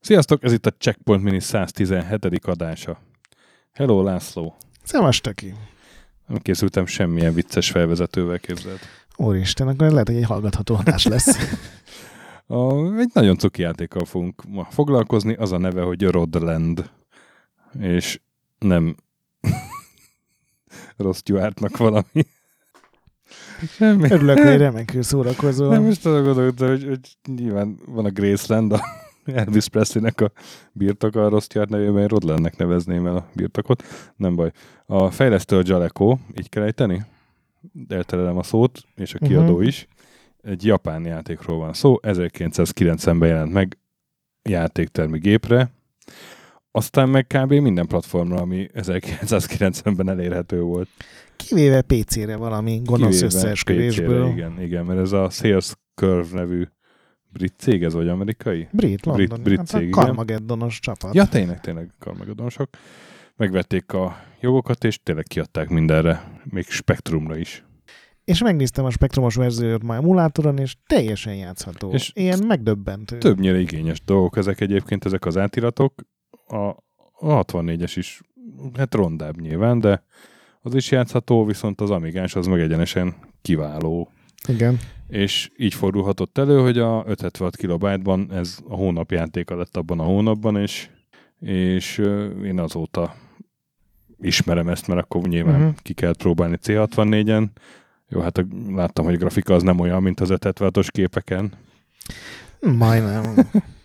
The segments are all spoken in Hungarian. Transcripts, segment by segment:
Sziasztok, ez itt a Checkpoint Mini 117. adása. Hello, László. Szevas, Töki. Nem készültem semmilyen vicces felvezetővel képzelt. Úristen, akkor lehet, hogy egy hallgatható adás lesz. A, egy nagyon cuki játékkal fogunk ma foglalkozni, az a neve, hogy Rodland. És nem Ross Stewartnak valami. Semmi. Örülök, hogy remekül szórakozol. Nem, most arra gondoltam, hogy, hogy nyilván van a Graceland, a Elvis Presleynek a birtoka, a Ross Stewart nevében Rodlandnek nevezném el a birtokot. Nem baj. A fejlesztő a Jaleco, így kell ejteni? Elterelem a szót, és a kiadó uh-huh. is. Egy japán játékról van szó, 1990-ben jelent meg játéktermi gépre, aztán meg kb. minden platformra, ami 1990-ben elérhető volt. Kivéve PC-re valami gonosz összeesküvésből. Igen, igen, mert ez a Sales Curve nevű brit cég ez, vagy amerikai? Brit, London. Brit, brit hát cég, a Carmageddonos csapat. Ja, tényleg, tényleg Carmageddonosok. Megvették a jogokat, és tényleg kiadták mindenre, még Spectrumra is. És megnéztem a spektrumos verziót már emulátoron, és teljesen játszható. És Ilyen megdöbbentő. Többnyire igényes dolgok ezek egyébként, ezek az átiratok. A, a 64-es is, hát rondább nyilván, de az is játszható, viszont az Amigás az meg egyenesen kiváló. Igen. És így fordulhatott elő, hogy a 576 kilobájtban ez a hónap játéka lett abban a hónapban, és, és én azóta ismerem ezt, mert akkor nyilván uh-huh. ki kell próbálni C64-en. Jó, hát a, láttam, hogy a grafika az nem olyan, mint az 576-os képeken. Majdnem.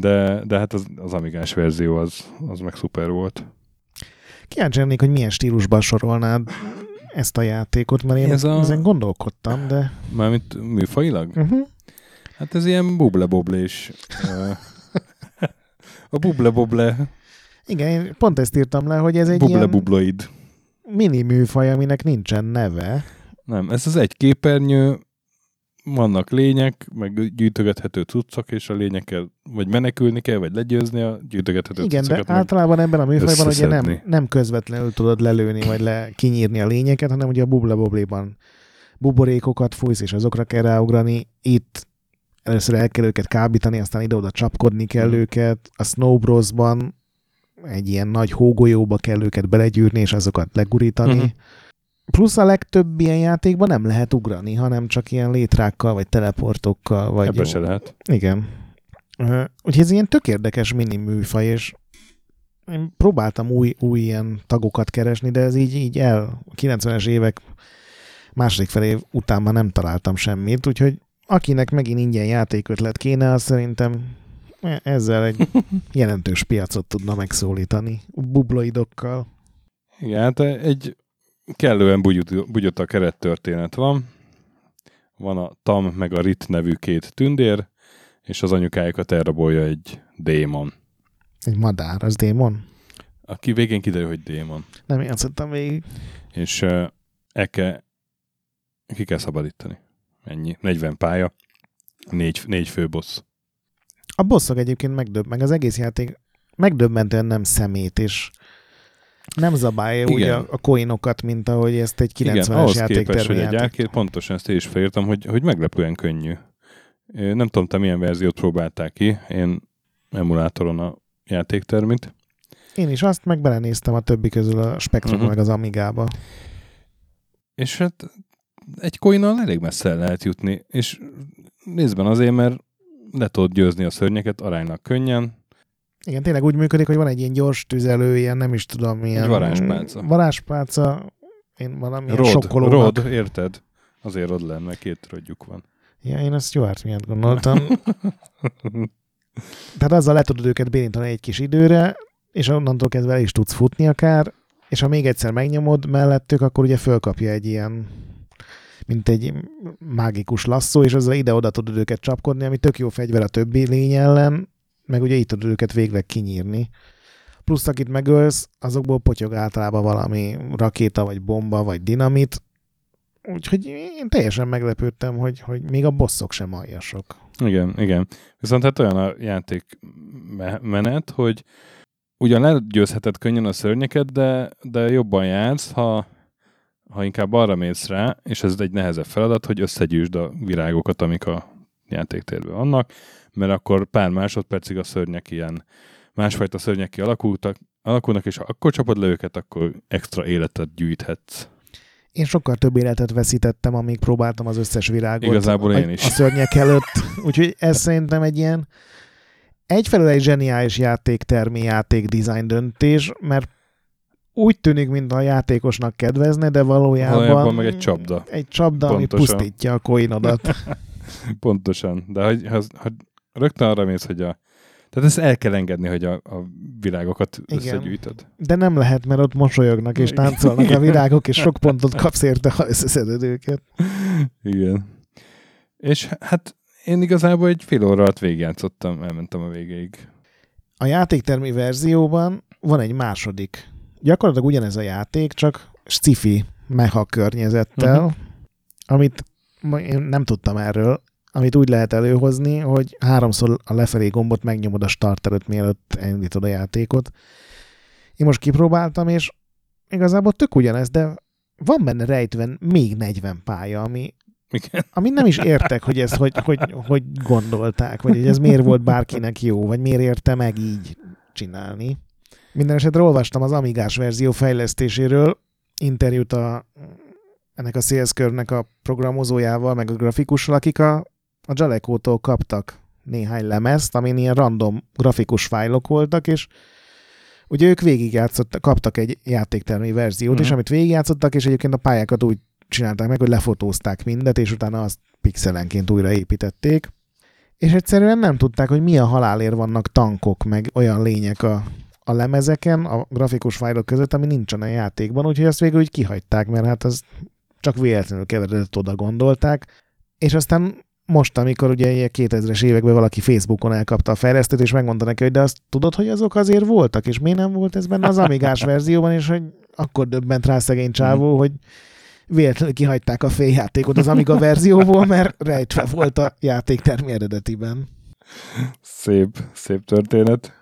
de, de hát az, az Amigás verzió az, az meg szuper volt. Kíváncsi lennék, hogy milyen stílusban sorolnád ezt a játékot, mert én ez a... ezen gondolkodtam, de... Mármint műfajilag? Uh-huh. Hát ez ilyen buble-boblés. a buble-boble. Igen, én pont ezt írtam le, hogy ez egy buble ilyen mini műfaj, aminek nincsen neve. Nem, ez az egy képernyő, vannak lények, meg gyűjtögethető cuccok, és a lényekkel vagy menekülni kell, vagy legyőzni a gyűjtögethető Igen, de általában ebben a műfajban ugye nem, nem közvetlenül tudod lelőni, vagy le, kinyírni a lényeket, hanem ugye a bubla bobléban buborékokat fújsz, és azokra kell ráugrani. Itt először el kell őket kábítani, aztán ide-oda csapkodni kell mm. őket. A Snow Bros-ban egy ilyen nagy hógolyóba kell őket belegyűrni, és azokat legurítani. Mm-hmm Plusz a legtöbb ilyen játékban nem lehet ugrani, hanem csak ilyen létrákkal, vagy teleportokkal. Vagy Ebben se lehet. Igen. Uh, úgyhogy ez ilyen tök érdekes mini műfaj, és én próbáltam új, új ilyen tagokat keresni, de ez így, így el, a 90-es évek második felé után már nem találtam semmit, úgyhogy akinek megint ingyen játékötlet kéne, az szerintem e, ezzel egy jelentős piacot tudna megszólítani bubloidokkal. Igen, hát egy kellően bugyott a kerettörténet van. Van a Tam meg a Rit nevű két tündér, és az anyukájukat elrabolja egy démon. Egy madár, az démon? Aki végén kiderül, hogy démon. Nem játszottam végig. És uh, eke ki kell szabadítani. Ennyi. 40 pálya, négy, négy fő boss. A bosszok egyébként megdöbb, meg az egész játék megdöbbentően nem szemét, és nem zabálja Igen. ugye a coinokat, mint ahogy ezt egy 90-es játék hogy egy játék, pontosan ezt én is felírtam, hogy, hogy meglepően könnyű. Nem tudom, te milyen verziót próbálták ki, én emulátoron a játéktermit. Én is azt meg belenéztem a többi közül a Spectrum uh-huh. meg az Amigába. És hát egy coinnal elég messze lehet jutni, és nézben azért, mert le tudod győzni a szörnyeket aránylag könnyen, igen, tényleg úgy működik, hogy van egy ilyen gyors tüzelő, ilyen nem is tudom, milyen... Egy varázspálca. Varázspálca, én valami rod, sokkolónak. Rod, érted? Azért rod lenne, két rodjuk van. Ja, én ezt Stuart miatt gondoltam. Tehát azzal le tudod őket bérintani egy kis időre, és onnantól kezdve el is tudsz futni akár, és ha még egyszer megnyomod mellettük, akkor ugye fölkapja egy ilyen mint egy mágikus lasszó, és azzal ide-oda tudod őket csapkodni, ami tök jó fegyver a többi lény ellen, meg ugye így tudod őket végleg kinyírni. Plusz akit megölsz, azokból potyog általában valami rakéta, vagy bomba, vagy dinamit, Úgyhogy én teljesen meglepődtem, hogy, hogy még a bosszok sem aljasok. Igen, igen. Viszont hát olyan a játék menet, hogy ugyan legyőzheted könnyen a szörnyeket, de, de jobban jársz, ha, ha inkább arra mész rá, és ez egy nehezebb feladat, hogy összegyűjtsd a virágokat, amik a játéktérben vannak, mert akkor pár másodpercig a szörnyek ilyen másfajta szörnyek kialakultak, alakulnak, és ha akkor csapod le őket, akkor extra életet gyűjthetsz. Én sokkal több életet veszítettem, amíg próbáltam az összes virágot Igazából én is. a szörnyek előtt. Úgyhogy ez szerintem egy ilyen egyfelől egy zseniális játéktermi játék design döntés, mert úgy tűnik, mintha a játékosnak kedvezne, de valójában, Valójában meg egy csapda. Egy csapda, Pontosan. ami pusztítja a coinodat. Pontosan. De ha, ha rögtön arra mész, hogy a tehát ezt el kell engedni, hogy a, a virágokat Igen. összegyűjtöd. De nem lehet, mert ott mosolyognak és táncolnak a virágok, és sok pontot kapsz érte, ha összeszeded őket. Igen. És hát én igazából egy fél óra alatt végigjátszottam, elmentem a végéig. A játéktermi verzióban van egy második. Gyakorlatilag ugyanez a játék, csak sci-fi mecha környezettel, uh-huh. amit én nem tudtam erről, amit úgy lehet előhozni, hogy háromszor a lefelé gombot megnyomod a start előtt, mielőtt elindítod a játékot. Én most kipróbáltam, és igazából tök ugyanez, de van benne rejtve még 40 pálya, ami, Igen. ami nem is értek, hogy ez hogy, hogy, hogy gondolták, vagy hogy ez miért volt bárkinek jó, vagy miért érte meg így csinálni. Minden esetre olvastam az Amigás verzió fejlesztéséről interjút a, ennek a sales curve-nek a programozójával, meg a grafikussal, akik a, a Jaleco-tól kaptak néhány lemezt, amin ilyen random grafikus fájlok voltak, és ugye ők végigjátszottak, kaptak egy játéktermi verziót, Mhm. és amit végigjátszottak, és egyébként a pályákat úgy csinálták meg, hogy lefotózták mindet, és utána azt pixelenként újraépítették. És egyszerűen nem tudták, hogy milyen halálért vannak tankok, meg olyan lények a, a lemezeken, a grafikus fájlok között, ami nincsen a játékban, úgyhogy azt végül úgy kihagyták, mert hát az csak véletlenül keveredett oda gondolták. És aztán most, amikor ugye ilyen 2000-es években valaki Facebookon elkapta a fejlesztőt, és megmondta neki, hogy de azt tudod, hogy azok azért voltak, és miért nem volt ez benne az Amigás verzióban, és hogy akkor döbbent rá szegény csávó, hogy véletlenül kihagyták a féljátékot az Amiga verzióból, mert rejtve volt a játék termi eredetiben. Szép, szép történet.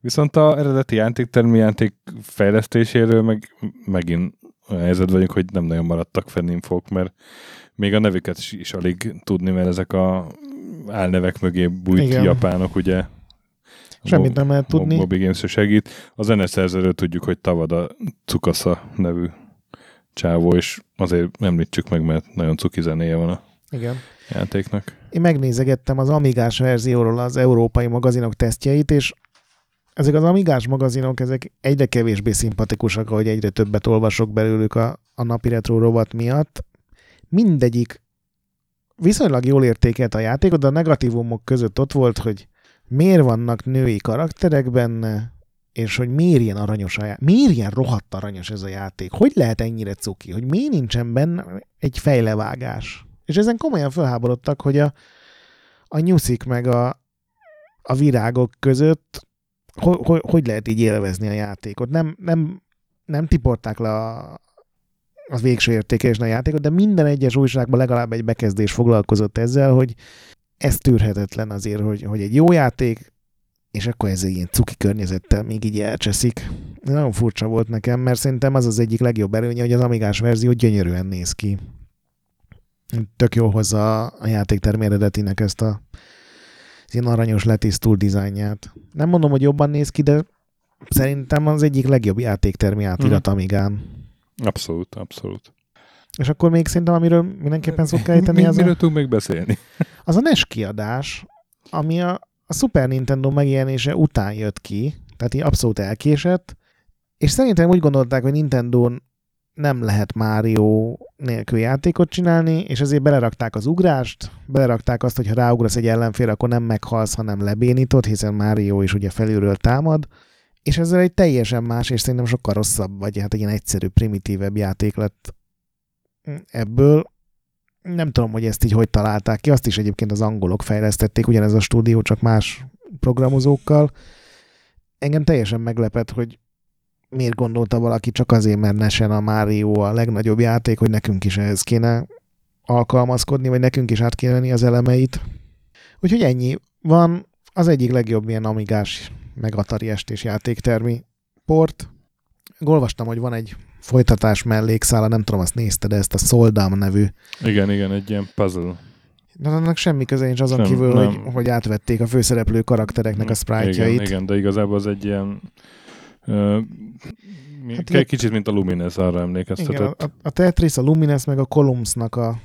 Viszont a eredeti játéktermi játék fejlesztéséről meg megint olyan helyzet vagyunk, hogy nem nagyon maradtak fenn infók, mert még a nevüket is, is alig tudni, mert ezek a álnevek mögé bújt Igen. Japánok, ugye. Semmit nem lehet tudni. Moby Games segít. A zeneszerzőről tudjuk, hogy Tavada Tsukasa nevű csávó, és azért említsük meg, mert nagyon cuki zenéje van a Igen. játéknak. Én megnézegettem az Amigás verzióról az európai magazinok tesztjeit, és ezek az Amigás magazinok, ezek egyre kevésbé szimpatikusak, ahogy egyre többet olvasok belőlük a, a napi retro rovat miatt. Mindegyik viszonylag jól értékelt a játékot, de a negatívumok között ott volt, hogy miért vannak női karakterek benne, és hogy miért ilyen aranyos a játék. Miért ilyen rohadt aranyos ez a játék? Hogy lehet ennyire cuki? Hogy miért nincsen benne egy fejlevágás? És ezen komolyan felháborodtak, hogy a, a nyuszik meg a, a virágok között hogy, hogy, hogy lehet így élvezni a játékot. Nem, nem, nem tiporták le a, az végső értékelésn a játékot, de minden egyes újságban legalább egy bekezdés foglalkozott ezzel, hogy ez tűrhetetlen azért, hogy, hogy egy jó játék, és akkor ez egy ilyen cuki környezettel még így elcseszik. Nagyon furcsa volt nekem, mert szerintem az az egyik legjobb előnye, hogy az Amigás verzió gyönyörűen néz ki. Tök jól hozza a játéktermi eredetinek ezt a az ilyen aranyos letisztult dizájnját. Nem mondom, hogy jobban néz ki, de szerintem az egyik legjobb játéktermi átirat Amigán. Abszolút, abszolút. És akkor még szerintem, amiről mindenképpen szok ejteni, Mi, az a, miről tudunk még beszélni? az a NES kiadás, ami a, a Super Nintendo megjelenése után jött ki, tehát így abszolút elkésett, és szerintem úgy gondolták, hogy nintendo nem lehet Mario nélkül játékot csinálni, és ezért belerakták az ugrást, belerakták azt, hogy ha ráugrasz egy ellenfél, akkor nem meghalsz, hanem lebénítod, hiszen Mario is ugye felülről támad, és ezzel egy teljesen más, és szerintem sokkal rosszabb, vagy hát egy ilyen egyszerű, primitívebb játék lett ebből. Nem tudom, hogy ezt így hogy találták ki, azt is egyébként az angolok fejlesztették, ugyanez a stúdió, csak más programozókkal. Engem teljesen meglepett, hogy miért gondolta valaki csak azért, mert Nesen a Mario a legnagyobb játék, hogy nekünk is ehhez kéne alkalmazkodni, vagy nekünk is át kéne venni az elemeit. Úgyhogy ennyi. Van az egyik legjobb ilyen amigás meg Atari estés játéktermi port. Olvastam, hogy van egy folytatás mellékszála, nem tudom, azt nézted, de ezt a Soldam nevű. Igen, igen, egy ilyen puzzle. De annak semmi köze nincs azon Nem, kívül, nem. hogy, hogy átvették a főszereplő karaktereknek a sprite Igen, igen, de igazából az egy ilyen uh, Hát igen. egy kicsit, mint a Lumines, arra Igen, emlékeztetett. a, a Tetris, a Lumines meg a Columns-nak a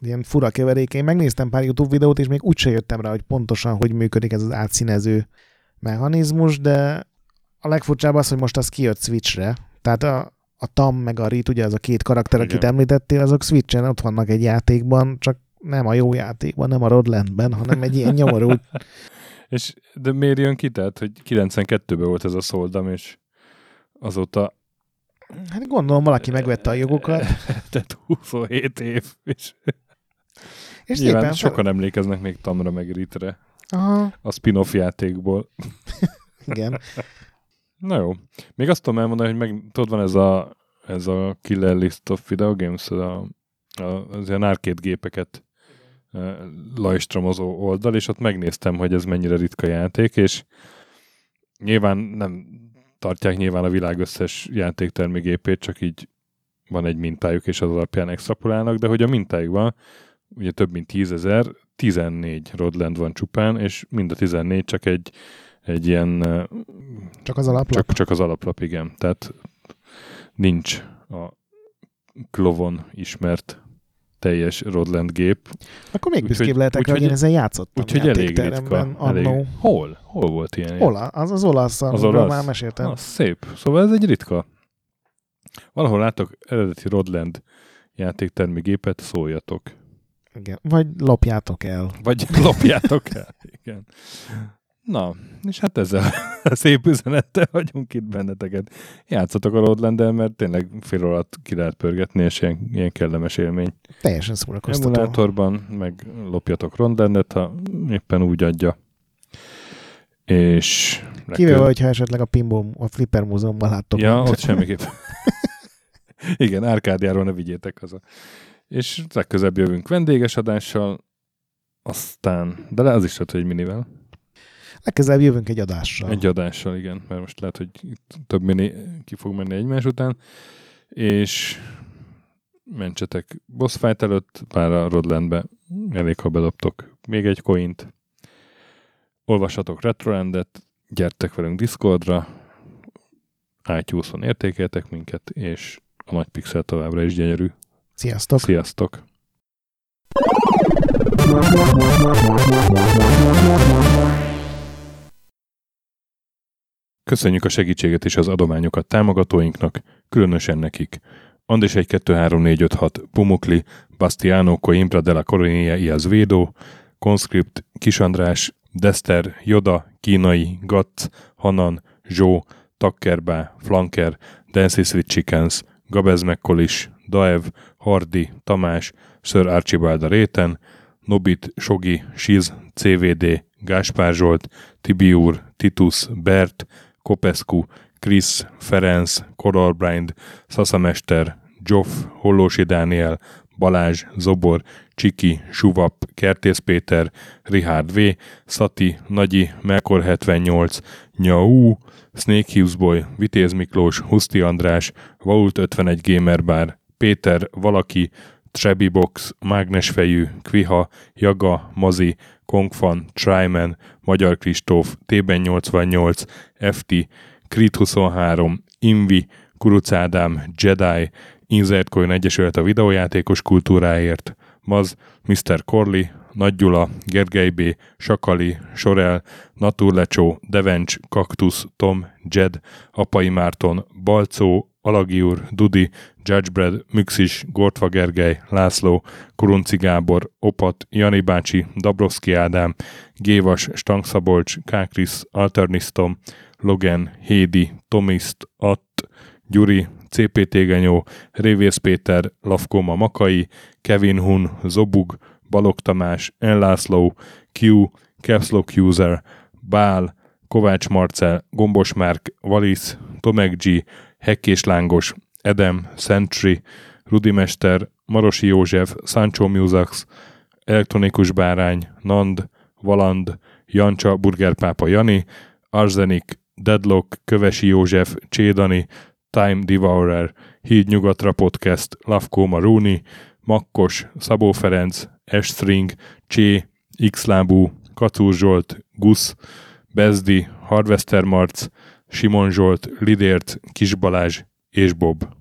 ilyen fura keveréke. Én megnéztem pár YouTube videót, és még úgyse jöttem rá, hogy pontosan hogy működik ez az átszínező mechanizmus, de a legfurcsább az, hogy most az kijött Switchre. Tehát a, a Tam meg a Rit, ugye az a két karakter, akit Igen. említettél, azok Switchen ott vannak egy játékban, csak nem a jó játékban, nem a Rodlandben, hanem egy ilyen nyomorú És, de miért jön ki? Tehát, hogy 92-ben volt ez a Soldam, és azóta Hát gondolom valaki megvette a jogokat, tehát 27 év, és, és nyilván szépen... sokan emlékeznek még Tamra meg Ritre Aha, a spin-off játékból. igen. Na jó. Még azt tudom elmondani, hogy meg, tudod, van ez a, ez a Killer List of Video Games, az, a, a, az ilyen arcade gépeket lajstromozó oldal, és ott megnéztem, hogy ez mennyire ritka játék, és nyilván nem tartják nyilván a világ összes játéktermi gépét, csak így van egy mintájuk, és az alapján extrapolálnak, de hogy a mintájukban ugye több mint 10 ezer, 14 Rodland van csupán, és mind a 14 csak egy, egy ilyen Csak az alaplap. csak, csak az alaplap, igen. Tehát nincs a Klovon ismert teljes Rodland gép. Akkor még büszkébb lehetek hogy én ezzel játszottam Úgyhogy elég ritka. Elég. Hol? Hol volt ilyen? Ola, az az olasz, Az olasz? már meséltem. Az szép. Szóval ez egy ritka. Valahol látok eredeti Rodland játéktermi gépet, szóljatok. Igen. Vagy lopjátok el. Vagy lopjátok el. Igen. Na, és hát ezzel a szép üzenettel hagyunk itt benneteket. Játszatok a rodland mert tényleg fél alatt ki lehet pörgetni, és ilyen, ilyen kellemes élmény. Teljesen szórakoztató. Emulátorban, meg lopjatok rodlandet, ha éppen úgy adja. És... Kivéve, hogyha esetleg a Pinball, a Flipper Múzeumban láttok. Ja, ott semmiképp. Igen, árkádiáról ne vigyétek haza. És legközebb jövünk vendéges adással, aztán, de le az is lehet, hogy minivel. Legközelebb jövünk egy adással. Egy adással, igen, mert most lehet, hogy több mini ki fog menni egymás után, és mentsetek boss fight előtt, bár a Rodlandbe elég, ha bedobtok még egy coint. Olvassatok Retrolandet, gyertek velünk Discordra, iTunes-on értékeltek minket, és a nagy pixel továbbra is gyönyörű. Sziasztok! Sziasztok! Köszönjük a segítséget és az adományokat támogatóinknak, különösen nekik. Andis 1 2 3 4 5 6 Pumukli, Bastiano Coimbra de la Coronia Iaz Védó, Conscript, Kisandrás, Dester, Joda, Kínai, Gatz, Hanan, Zsó, Takkerbá, Flanker, Dancy Sweet Chickens, Gabez Mekkolis, Daev, Hardi, Tamás, Sir Archibald a Réten, Nobit, Sogi, Siz, CVD, Gáspár Zsolt, Tibiur, Titus, Bert, Kopescu, Krisz, Ferenc, Koralbrind, Szaszamester, Zsoff, Hollósi Dániel, Balázs, Zobor, Csiki, Suvap, Kertész Péter, Richard V, Szati, Nagyi, Melkor 78, Nyau, Snake Hughes Boy, Vitéz Miklós, Huszti András, Vault 51 Gamer Bar, Péter, Valaki, Trebi Box, Mágnesfejű, Kviha, Jaga, Mazi, Kongfan, Tryman, Magyar Kristóf, Tében 88, FT, Krit 23, Invi, Kuruc Ádám, Jedi, Insert Coin Egyesület a videójátékos kultúráért, Maz, Mr. Corley, Nagy Gyula, Gergely B., Sakali, Sorel, Naturlecsó, Devencs, Kaktusz, Tom, Jed, Apai Márton, Balcó, Alagi úr, Dudi, Judgebred, Müxis, Gortva Gergely, László, Kurunci Gábor, Opat, Jani bácsi, Dabrowski Ádám, Gévas, Stangszabolcs, Kákris, Alternisztom, Logan, Hédi, Tomiszt, Att, Gyuri, CPT Genyó, Révész Péter, Lavkoma Makai, Kevin Hun, Zobug, Balog Tamás, Enlászló, Q, Capslock User, Bál, Kovács Marcel, Gombos Márk, Valisz, Tomek G, Hekkés Lángos, Edem, Sentry, Rudimester, Marosi József, Sancho Musax, Elektronikus Bárány, Nand, Valand, Jancsa, Burgerpápa Jani, Arzenik, Deadlock, Kövesi József, Csédani, Time Devourer, Híd Nyugatra Podcast, Lavkó Maruni, Makkos, Szabó Ferenc, Estring, Csé, Xlábú, Kacúr Zsolt, Gusz, Bezdi, Harvester Marc, Simon Zsolt, Lidért, Kis Balázs és Bob.